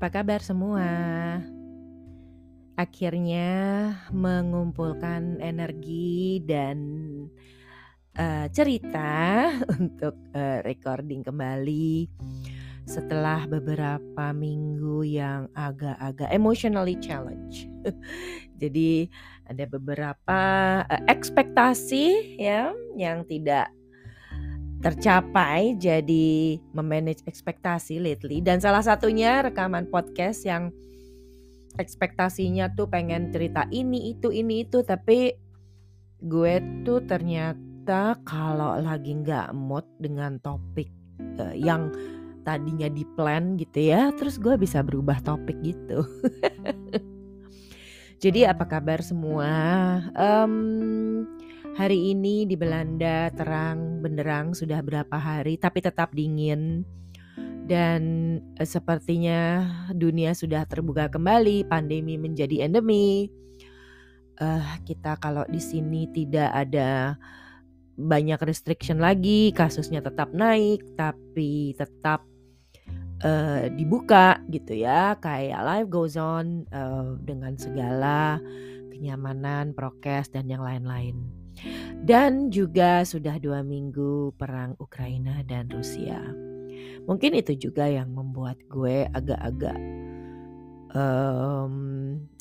Apa kabar semua? Akhirnya mengumpulkan energi dan uh, cerita untuk uh, recording kembali setelah beberapa minggu yang agak-agak emotionally challenge. Jadi ada beberapa uh, ekspektasi ya yang tidak tercapai jadi memanage ekspektasi lately. Dan salah satunya rekaman podcast yang ekspektasinya tuh pengen cerita ini itu ini itu. Tapi gue tuh ternyata kalau lagi nggak mood dengan topik uh, yang tadinya di plan gitu ya terus gue bisa berubah topik gitu. Jadi apa kabar semua? Um, Hari ini di Belanda terang benderang sudah berapa hari tapi tetap dingin dan eh, sepertinya dunia sudah terbuka kembali, pandemi menjadi endemi. Uh, kita kalau di sini tidak ada banyak restriction lagi, kasusnya tetap naik tapi tetap uh, dibuka gitu ya, kayak life goes on uh, dengan segala kenyamanan, prokes dan yang lain-lain. Dan juga sudah dua minggu perang Ukraina dan Rusia. Mungkin itu juga yang membuat gue agak-agak um,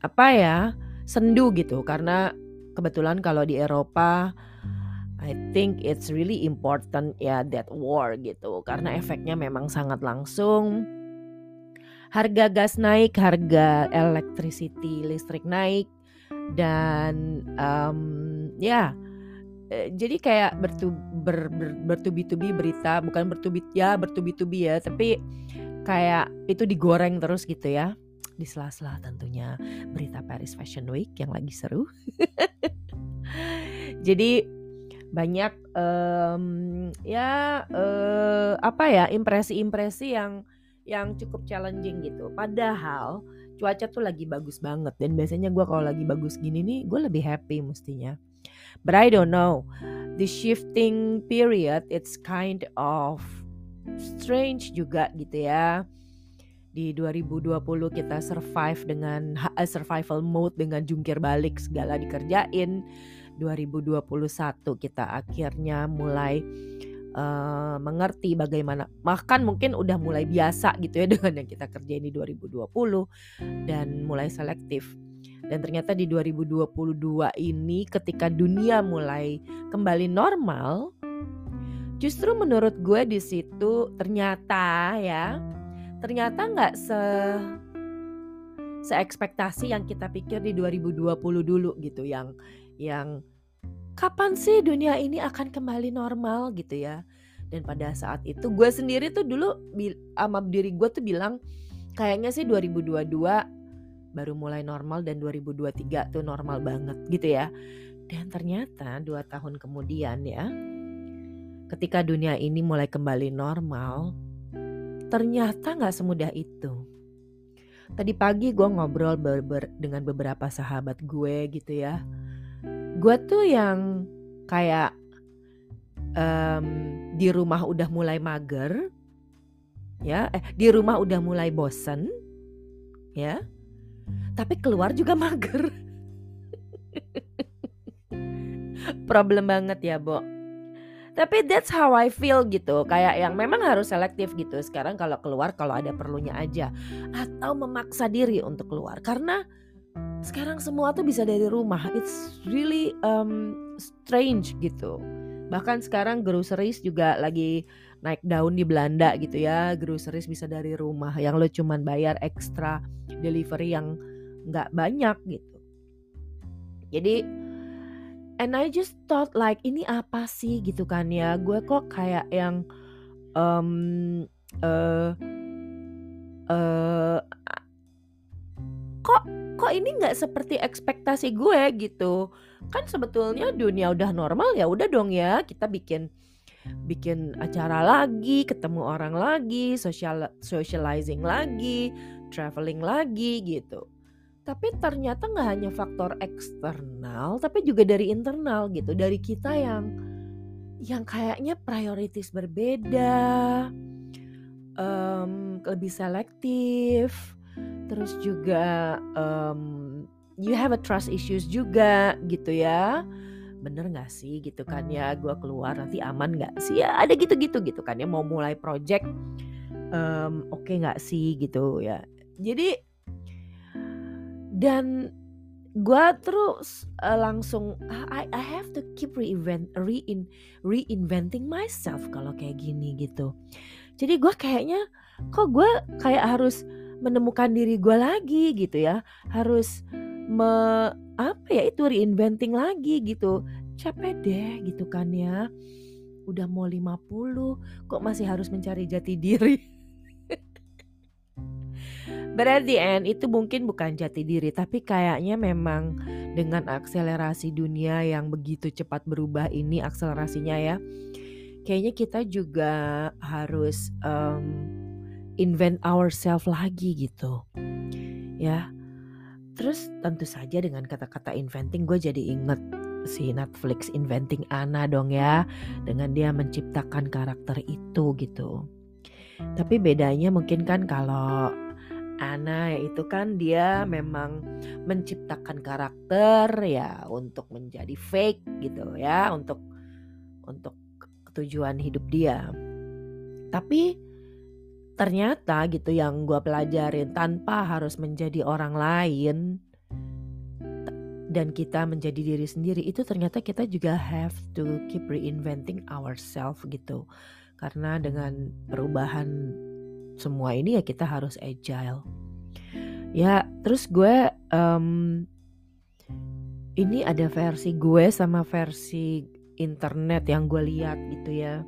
apa ya sendu gitu. Karena kebetulan kalau di Eropa I think it's really important ya that war gitu. Karena efeknya memang sangat langsung. Harga gas naik harga electricity listrik naik dan um, ya eh, jadi kayak bertu, ber, ber, bertubi-tubi berita bukan bertubi ya bertubi-tubi ya tapi kayak itu digoreng terus gitu ya di sela-sela tentunya berita Paris Fashion Week yang lagi seru. Jadi banyak um, ya uh, apa ya impresi-impresi yang yang cukup challenging gitu. Padahal cuaca tuh lagi bagus banget. Dan biasanya gue kalau lagi bagus gini nih gue lebih happy mestinya. But I don't know. The shifting period it's kind of strange juga gitu ya. Di 2020 kita survive dengan uh, survival mode dengan jungkir balik segala dikerjain. 2021 kita akhirnya mulai uh, mengerti bagaimana. Bahkan mungkin udah mulai biasa gitu ya dengan yang kita kerjain di 2020 dan mulai selektif. Dan ternyata di 2022 ini ketika dunia mulai kembali normal justru menurut gue di situ ternyata ya ternyata nggak se se ekspektasi yang kita pikir di 2020 dulu gitu. Yang yang kapan sih dunia ini akan kembali normal gitu ya? Dan pada saat itu gue sendiri tuh dulu sama diri gue tuh bilang kayaknya sih 2022 baru mulai normal dan 2023 tuh normal banget gitu ya. Dan ternyata dua tahun kemudian ya ketika dunia ini mulai kembali normal ternyata nggak semudah itu. Tadi pagi gue ngobrol ber -ber dengan beberapa sahabat gue gitu ya gue tuh yang kayak um, di rumah udah mulai mager ya eh di rumah udah mulai bosen ya tapi keluar juga mager. Problem banget ya Bo. Tapi that's how I feel gitu kayak yang memang harus selektif gitu. Sekarang kalau keluar kalau ada perlunya aja. Atau memaksa diri untuk keluar. Karena sekarang semua tuh bisa dari rumah. It's really um, strange gitu. Bahkan sekarang groceries juga lagi naik daun di Belanda gitu ya. Groceries bisa dari rumah yang lo cuman bayar ekstra delivery yang nggak banyak gitu. Jadi and I just thought like ini apa sih gitu kan ya. Gue kok kayak yang um, uh, kok ini nggak seperti ekspektasi gue gitu. Kan sebetulnya dunia udah normal ya udah dong ya kita bikin bikin acara lagi ketemu orang lagi social socializing lagi traveling lagi gitu. Tapi ternyata nggak hanya faktor eksternal tapi juga dari internal gitu dari kita yang yang kayaknya prioritas berbeda um, lebih selektif terus juga um, you have a trust issues juga gitu ya. Bener gak sih gitu kan ya? Gue keluar nanti aman gak sih? Ya ada gitu-gitu gitu kan ya mau mulai project um, oke okay gak sih gitu ya. Jadi dan gue terus uh, langsung I, I have to keep reinvent rein, reinventing myself kalau kayak gini gitu. Jadi gue kayaknya kok gue kayak harus menemukan diri gue lagi gitu ya. Harus me apa ya itu reinventing lagi gitu. Capek deh gitu kan ya. Udah mau 50 kok masih harus mencari jati diri? Berarti end itu mungkin bukan jati diri tapi kayaknya memang dengan akselerasi dunia yang begitu cepat berubah ini akselerasinya ya kayaknya kita juga harus um, invent ourselves lagi gitu ya Terus tentu saja dengan kata-kata inventing gue jadi inget si Netflix inventing Anna dong ya dengan dia menciptakan karakter itu gitu. Tapi bedanya mungkin kan kalau Anna itu kan dia memang menciptakan karakter ya untuk menjadi fake gitu ya untuk untuk tujuan hidup dia. Tapi ternyata gitu yang gue pelajarin tanpa harus menjadi orang lain dan kita menjadi diri sendiri itu ternyata kita juga have to keep reinventing ourselves gitu. Karena dengan perubahan semua ini ya kita harus agile. Ya terus gue um, ini ada versi gue sama versi internet yang gue lihat gitu ya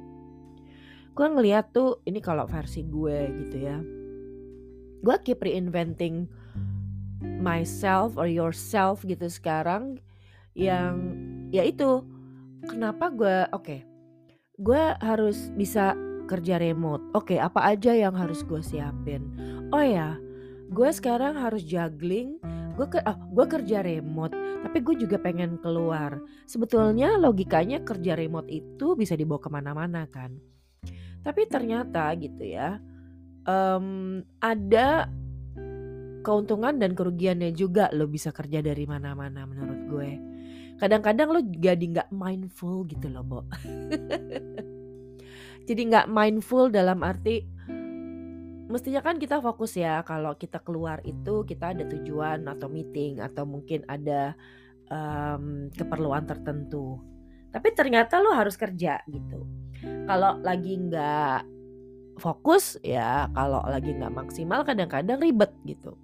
gue ngeliat tuh ini kalau versi gue gitu ya. Gue keep reinventing myself or yourself gitu sekarang yang ya itu. Kenapa gue oke okay, gue harus bisa kerja remote. Oke okay, apa aja yang harus gue siapin? Oh ya gue sekarang harus juggling. Gue ke oh, gue kerja remote tapi gue juga pengen keluar. Sebetulnya logikanya kerja remote itu bisa dibawa ke mana-mana kan tapi ternyata gitu ya, um, ada keuntungan dan kerugiannya juga lo bisa kerja dari mana-mana menurut gue. Kadang-kadang lo jadi nggak mindful gitu loh, Bo. jadi nggak mindful dalam arti mestinya kan kita fokus ya kalau kita keluar itu kita ada tujuan atau meeting atau mungkin ada um, keperluan tertentu. Tapi ternyata lo harus kerja gitu kalau lagi nggak fokus ya kalau lagi nggak maksimal kadang-kadang ribet gitu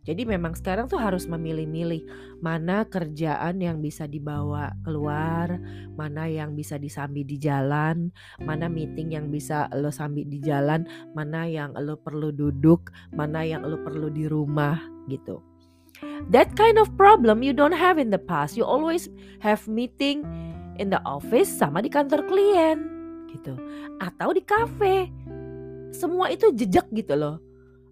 jadi memang sekarang tuh harus memilih-milih mana kerjaan yang bisa dibawa keluar, mana yang bisa disambi di jalan, mana meeting yang bisa lo sambi di jalan, mana yang lo perlu duduk, mana yang lo perlu di rumah gitu. That kind of problem you don't have in the past. You always have meeting in the office sama di kantor klien gitu. Atau di cafe semua itu jejak gitu loh.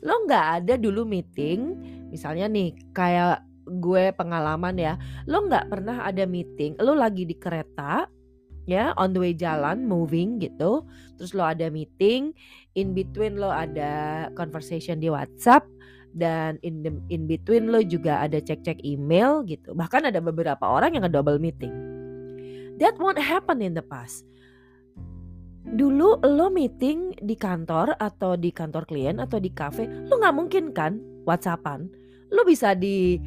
Lo nggak ada dulu meeting misalnya nih kayak gue pengalaman ya lo nggak pernah ada meeting lo lagi di kereta ya on the way jalan moving gitu terus lo ada meeting in between lo ada conversation di WhatsApp dan in the, in between lo juga ada cek-cek email gitu. Bahkan ada beberapa orang yang double meeting That won't happen in the past. Dulu lo meeting di kantor atau di kantor klien atau di cafe, lo nggak mungkin kan WhatsAppan. Lo bisa di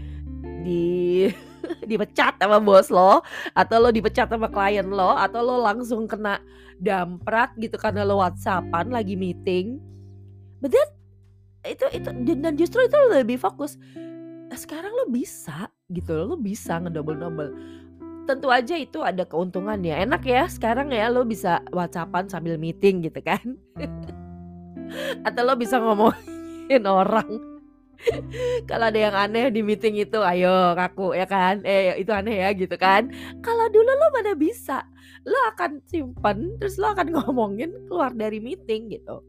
di dipecat sama bos lo atau lo dipecat sama klien lo atau lo langsung kena damprat gitu karena lo WhatsAppan lagi meeting. But that itu itu dan justru itu lo lebih fokus. Sekarang lo bisa gitu lo bisa ngedouble-double tentu aja itu ada keuntungannya. Enak ya sekarang ya lo bisa whatsappan sambil meeting gitu kan. Atau lo bisa ngomongin orang. Kalau ada yang aneh di meeting itu ayo kaku ya kan. Eh itu aneh ya gitu kan. Kalau dulu lo mana bisa. Lo akan simpen terus lo akan ngomongin keluar dari meeting gitu.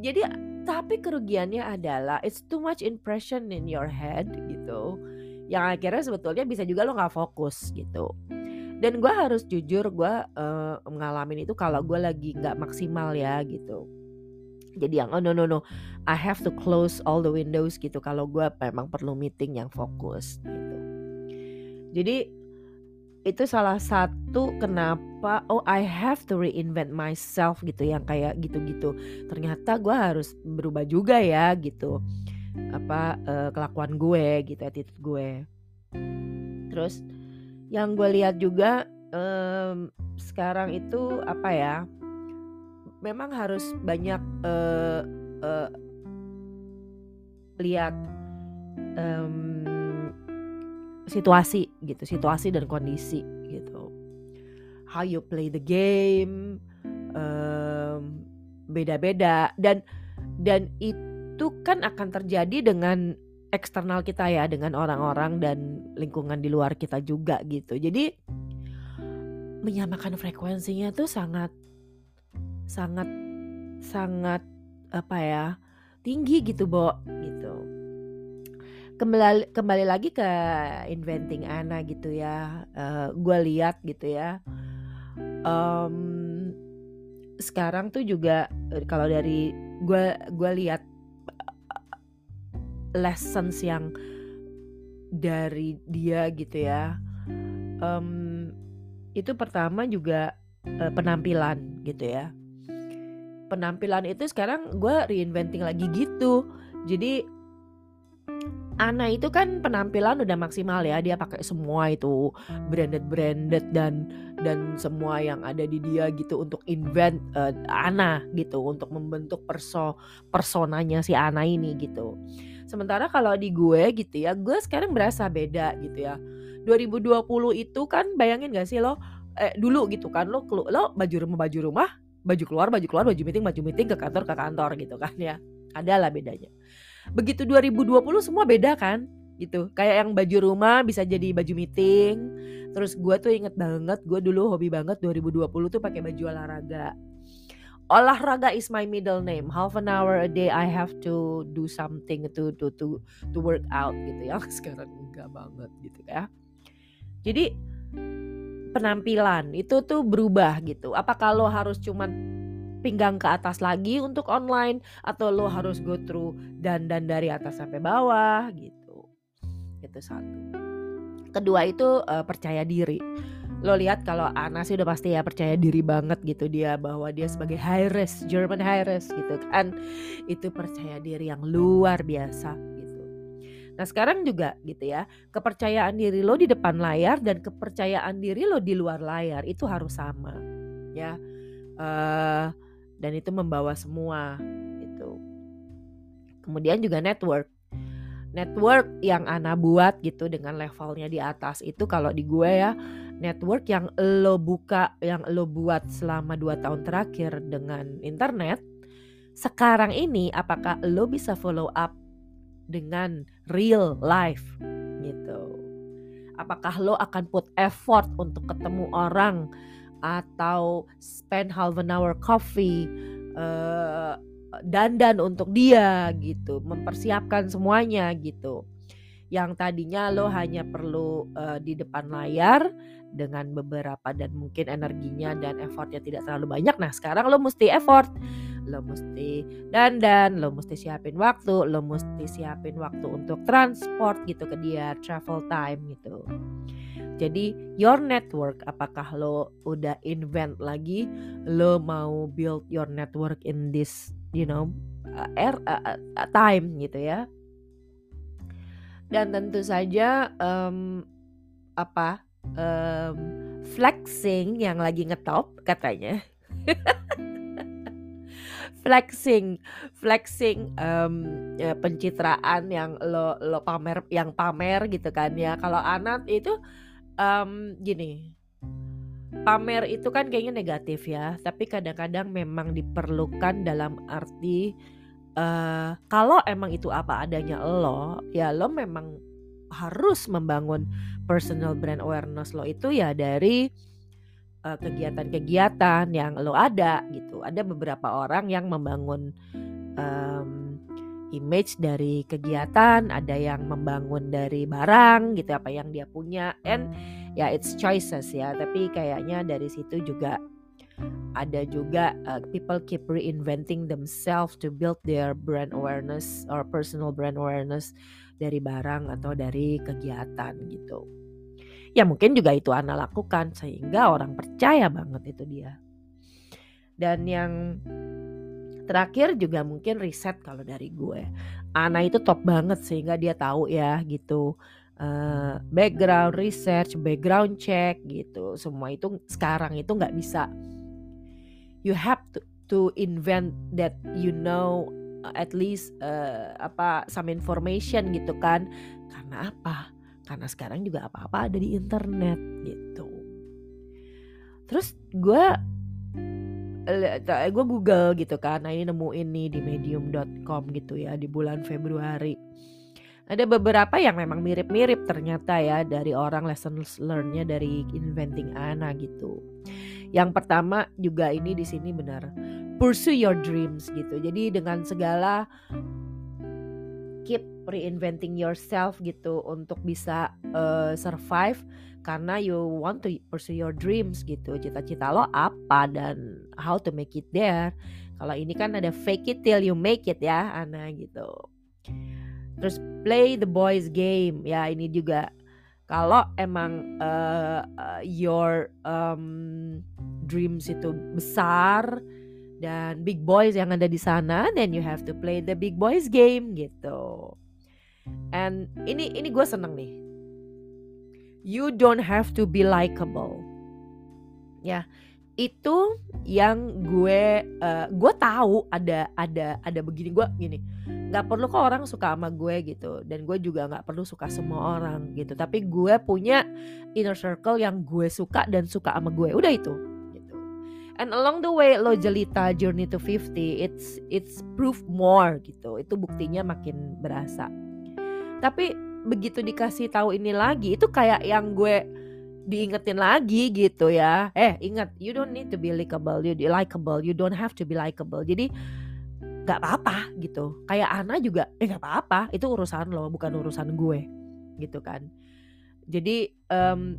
Jadi tapi kerugiannya adalah it's too much impression in your head gitu yang akhirnya sebetulnya bisa juga lo nggak fokus gitu. Dan gue harus jujur gue uh, ngalamin itu kalau gue lagi nggak maksimal ya gitu. Jadi yang oh no no no I have to close all the windows gitu. Kalau gue memang perlu meeting yang fokus gitu. Jadi itu salah satu kenapa oh I have to reinvent myself gitu. Yang kayak gitu-gitu. Ternyata gue harus berubah juga ya gitu apa uh, kelakuan gue gitu attitude gue. Terus yang gue lihat juga um, sekarang itu apa ya memang harus banyak uh, uh, lihat um, situasi gitu situasi dan kondisi gitu. How you play the game um, beda-beda. Dan dan itu kan akan terjadi dengan eksternal kita ya dengan orang-orang dan lingkungan di luar kita juga gitu. Jadi menyamakan frekuensinya tuh sangat sangat sangat apa ya tinggi gitu Bo gitu. Kembali kembali lagi ke inventing Ana gitu ya uh, eh, gue lihat gitu ya. Um, sekarang tuh juga eh, kalau dari gue gue lihat lessons yang dari dia gitu ya. Um, itu pertama juga uh, penampilan gitu ya. Penampilan itu sekarang gue reinventing lagi gitu. Jadi Ana itu kan penampilan udah maksimal ya dia pakai semua itu branded branded dan dan semua yang ada di dia gitu untuk invent uh, Ana gitu untuk membentuk perso personanya si Ana ini gitu sementara kalau di gue gitu ya gue sekarang berasa beda gitu ya. 2020 itu kan bayangin gak sih lo eh, dulu gitu kan lo lo baju rumah baju rumah baju keluar baju keluar baju meeting baju meeting ke kantor ke kantor gitu kan ya. Ada lah bedanya. Begitu 2020 semua beda kan gitu. Kayak yang baju rumah bisa jadi baju meeting. Terus gue tuh inget banget gue dulu hobi banget 2020 tuh pakai baju olahraga olahraga is my middle name half an hour a day I have to do something to to to to work out gitu ya sekarang enggak banget gitu ya jadi penampilan itu tuh berubah gitu. Apakah lo harus cuman pinggang ke atas lagi untuk online atau lo harus go through dan dan dari atas sampai bawah gitu. Itu satu. Kedua itu uh, percaya diri. Lo lihat kalau Ana sih udah pasti ya percaya diri banget gitu dia bahwa dia sebagai high risk German high risk gitu kan. Itu percaya diri yang luar biasa Nah sekarang juga gitu ya, kepercayaan diri lo di depan layar dan kepercayaan diri lo di luar layar itu harus sama, ya. Uh, dan itu membawa semua gitu. Kemudian juga network. Network yang Ana buat gitu dengan levelnya di atas itu kalau di gue ya network yang lo buka, yang lo buat selama dua tahun terakhir dengan internet. Sekarang ini apakah lo bisa follow up dengan real life gitu. Apakah lo akan put effort untuk ketemu orang atau spend half an hour coffee uh, dandan untuk dia gitu, mempersiapkan semuanya gitu. Yang tadinya lo hanya perlu uh, di depan layar dengan beberapa dan mungkin energinya dan effortnya tidak terlalu banyak. Nah sekarang lo mesti effort lo mesti dandan, lo mesti siapin waktu, lo mesti siapin waktu untuk transport gitu ke dia, travel time gitu. Jadi your network apakah lo udah invent lagi lo mau build your network in this you know uh, air uh, uh, time gitu ya. Dan tentu saja um, apa um, flexing yang lagi ngetop katanya. flexing flexing um, ya, pencitraan yang lo lo pamer yang pamer gitu kan ya kalau anak itu um, gini pamer itu kan kayaknya negatif ya tapi kadang-kadang memang diperlukan dalam arti uh, kalau emang itu apa adanya lo ya lo memang harus membangun personal brand awareness lo itu ya dari eh, kegiatan-kegiatan yang lo ada gitu. Ada beberapa orang yang membangun um, image dari kegiatan, ada yang membangun dari barang gitu apa yang dia punya and ya it's choices ya. Tapi kayaknya dari situ juga ada juga uh, people keep reinventing themselves to build their brand awareness or personal brand awareness dari barang atau dari kegiatan gitu. Ya mungkin juga itu Ana lakukan sehingga orang percaya banget itu dia. Dan yang terakhir juga mungkin riset kalau dari gue. Ana itu top banget sehingga dia tahu ya gitu. Uh, background research, background check gitu. Semua itu sekarang itu nggak bisa you have to to invent that you know at least uh, apa some information gitu kan. Karena apa? Karena sekarang juga apa-apa ada di internet gitu. Terus gue gue google gitu kan. Nah ini nemu ini di medium.com gitu ya di bulan Februari. Ada beberapa yang memang mirip-mirip ternyata ya dari orang lessons learnnya dari inventing Ana gitu. Yang pertama juga ini di sini benar. Pursue your dreams gitu. Jadi dengan segala keep reinventing yourself gitu untuk bisa uh, survive karena you want to pursue your dreams gitu. Cita-cita lo apa dan how to make it there. Kalau ini kan ada fake it till you make it ya, Ana gitu. Terus play the boys game. Ya, ini juga kalau emang uh, uh, your um, dreams itu besar dan big boys yang ada di sana, then you have to play the big boys game gitu. And ini ini gue seneng nih. You don't have to be likable. Ya, itu yang gue uh, gue tahu ada ada ada begini gue gini nggak perlu kok orang suka sama gue gitu dan gue juga nggak perlu suka semua orang gitu tapi gue punya inner circle yang gue suka dan suka sama gue udah itu and along the way lo jelita journey to 50 it's it's proof more gitu itu buktinya makin berasa tapi begitu dikasih tahu ini lagi itu kayak yang gue diingetin lagi gitu ya. Eh, ingat you don't need to be likable, you likable, you don't have to be likable. Jadi nggak apa-apa gitu. Kayak Ana juga, eh nggak apa-apa, itu urusan lo, bukan urusan gue, gitu kan. Jadi um,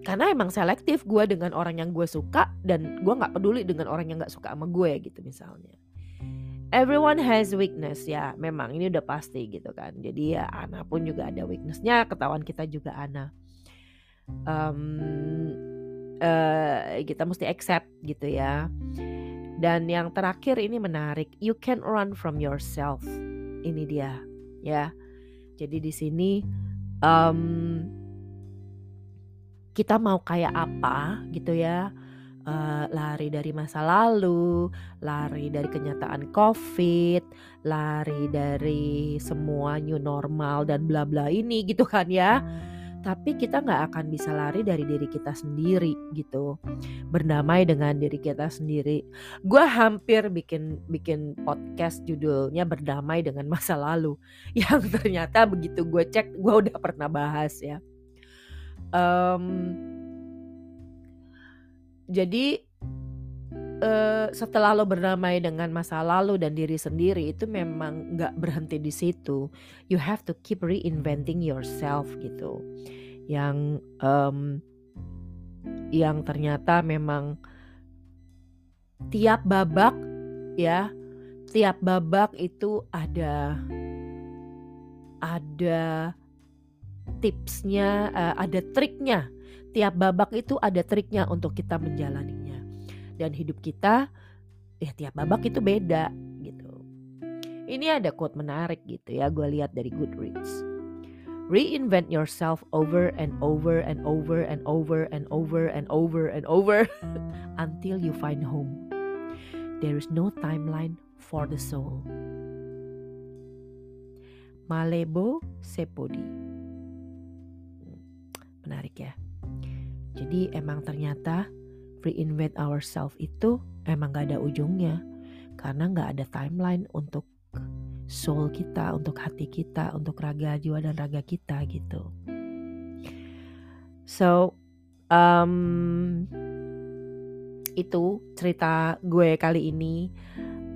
karena emang selektif gue dengan orang yang gue suka dan gue nggak peduli dengan orang yang nggak suka sama gue gitu misalnya. Everyone has weakness ya, memang ini udah pasti gitu kan. Jadi ya Ana pun juga ada weaknessnya, ketahuan kita juga Ana um, uh, kita mesti accept gitu ya. Dan yang terakhir ini menarik, you can run from yourself. Ini dia, ya. Jadi di sini um, kita mau kayak apa gitu ya. Uh, lari dari masa lalu, lari dari kenyataan COVID, lari dari semua new normal dan bla bla ini gitu kan ya. Tapi kita nggak akan bisa lari dari diri kita sendiri gitu. Berdamai dengan diri kita sendiri. Gue hampir bikin bikin podcast judulnya berdamai dengan masa lalu. Yang ternyata begitu gue cek gue udah pernah bahas ya um, jadi uh, setelah lo berdamai dengan masa lalu dan diri sendiri itu memang nggak berhenti di situ. You have to keep reinventing yourself gitu. Yang um, yang ternyata memang tiap babak ya, tiap babak itu ada ada tipsnya, uh, ada triknya. Tiap babak itu ada triknya untuk kita menjalaninya dan hidup kita ya tiap babak itu beda gitu. Ini ada quote menarik gitu ya, gue lihat dari Goodreads. Reinvent yourself over and over and over and over and over and over and over until you find home. There is no timeline for the soul. Malebo Sepodi. Menarik ya. Jadi emang ternyata reinvent ourselves itu emang gak ada ujungnya karena gak ada timeline untuk soul kita, untuk hati kita, untuk raga jiwa dan raga kita gitu. So um, itu cerita gue kali ini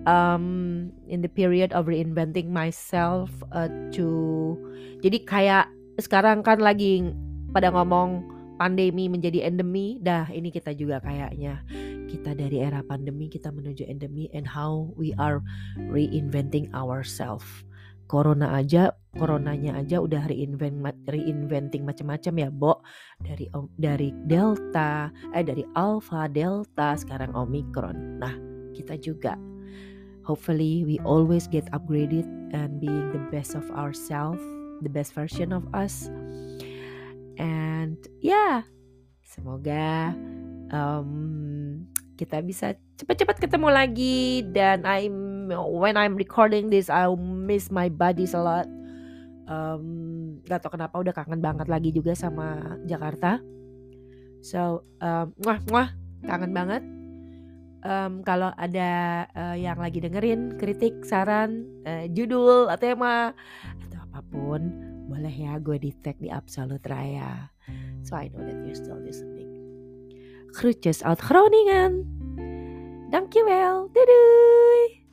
um, in the period of reinventing myself uh, to jadi kayak sekarang kan lagi pada ngomong pandemi menjadi endemi, dah ini kita juga kayaknya kita dari era pandemi kita menuju endemi and how we are reinventing ourselves. Corona aja, coronanya aja udah reinvent reinventing macam-macam ya, Bo. Dari dari Delta, eh dari Alpha, Delta, sekarang Omicron. Nah, kita juga hopefully we always get upgraded and being the best of ourselves, the best version of us. And yeah, semoga um, kita bisa cepat-cepat ketemu lagi dan I'm when I'm recording this I miss my buddies a lot. Um, gak tau kenapa udah kangen banget lagi juga sama Jakarta. So, um, muah muah kangen banget. Um, kalau ada uh, yang lagi dengerin kritik, saran, uh, judul, tema atau apa pun, boleh ya gue di tag di Absolute Raya. So I know that you're still listening. Groetjes uit Groningen. Dankjewel. Doei.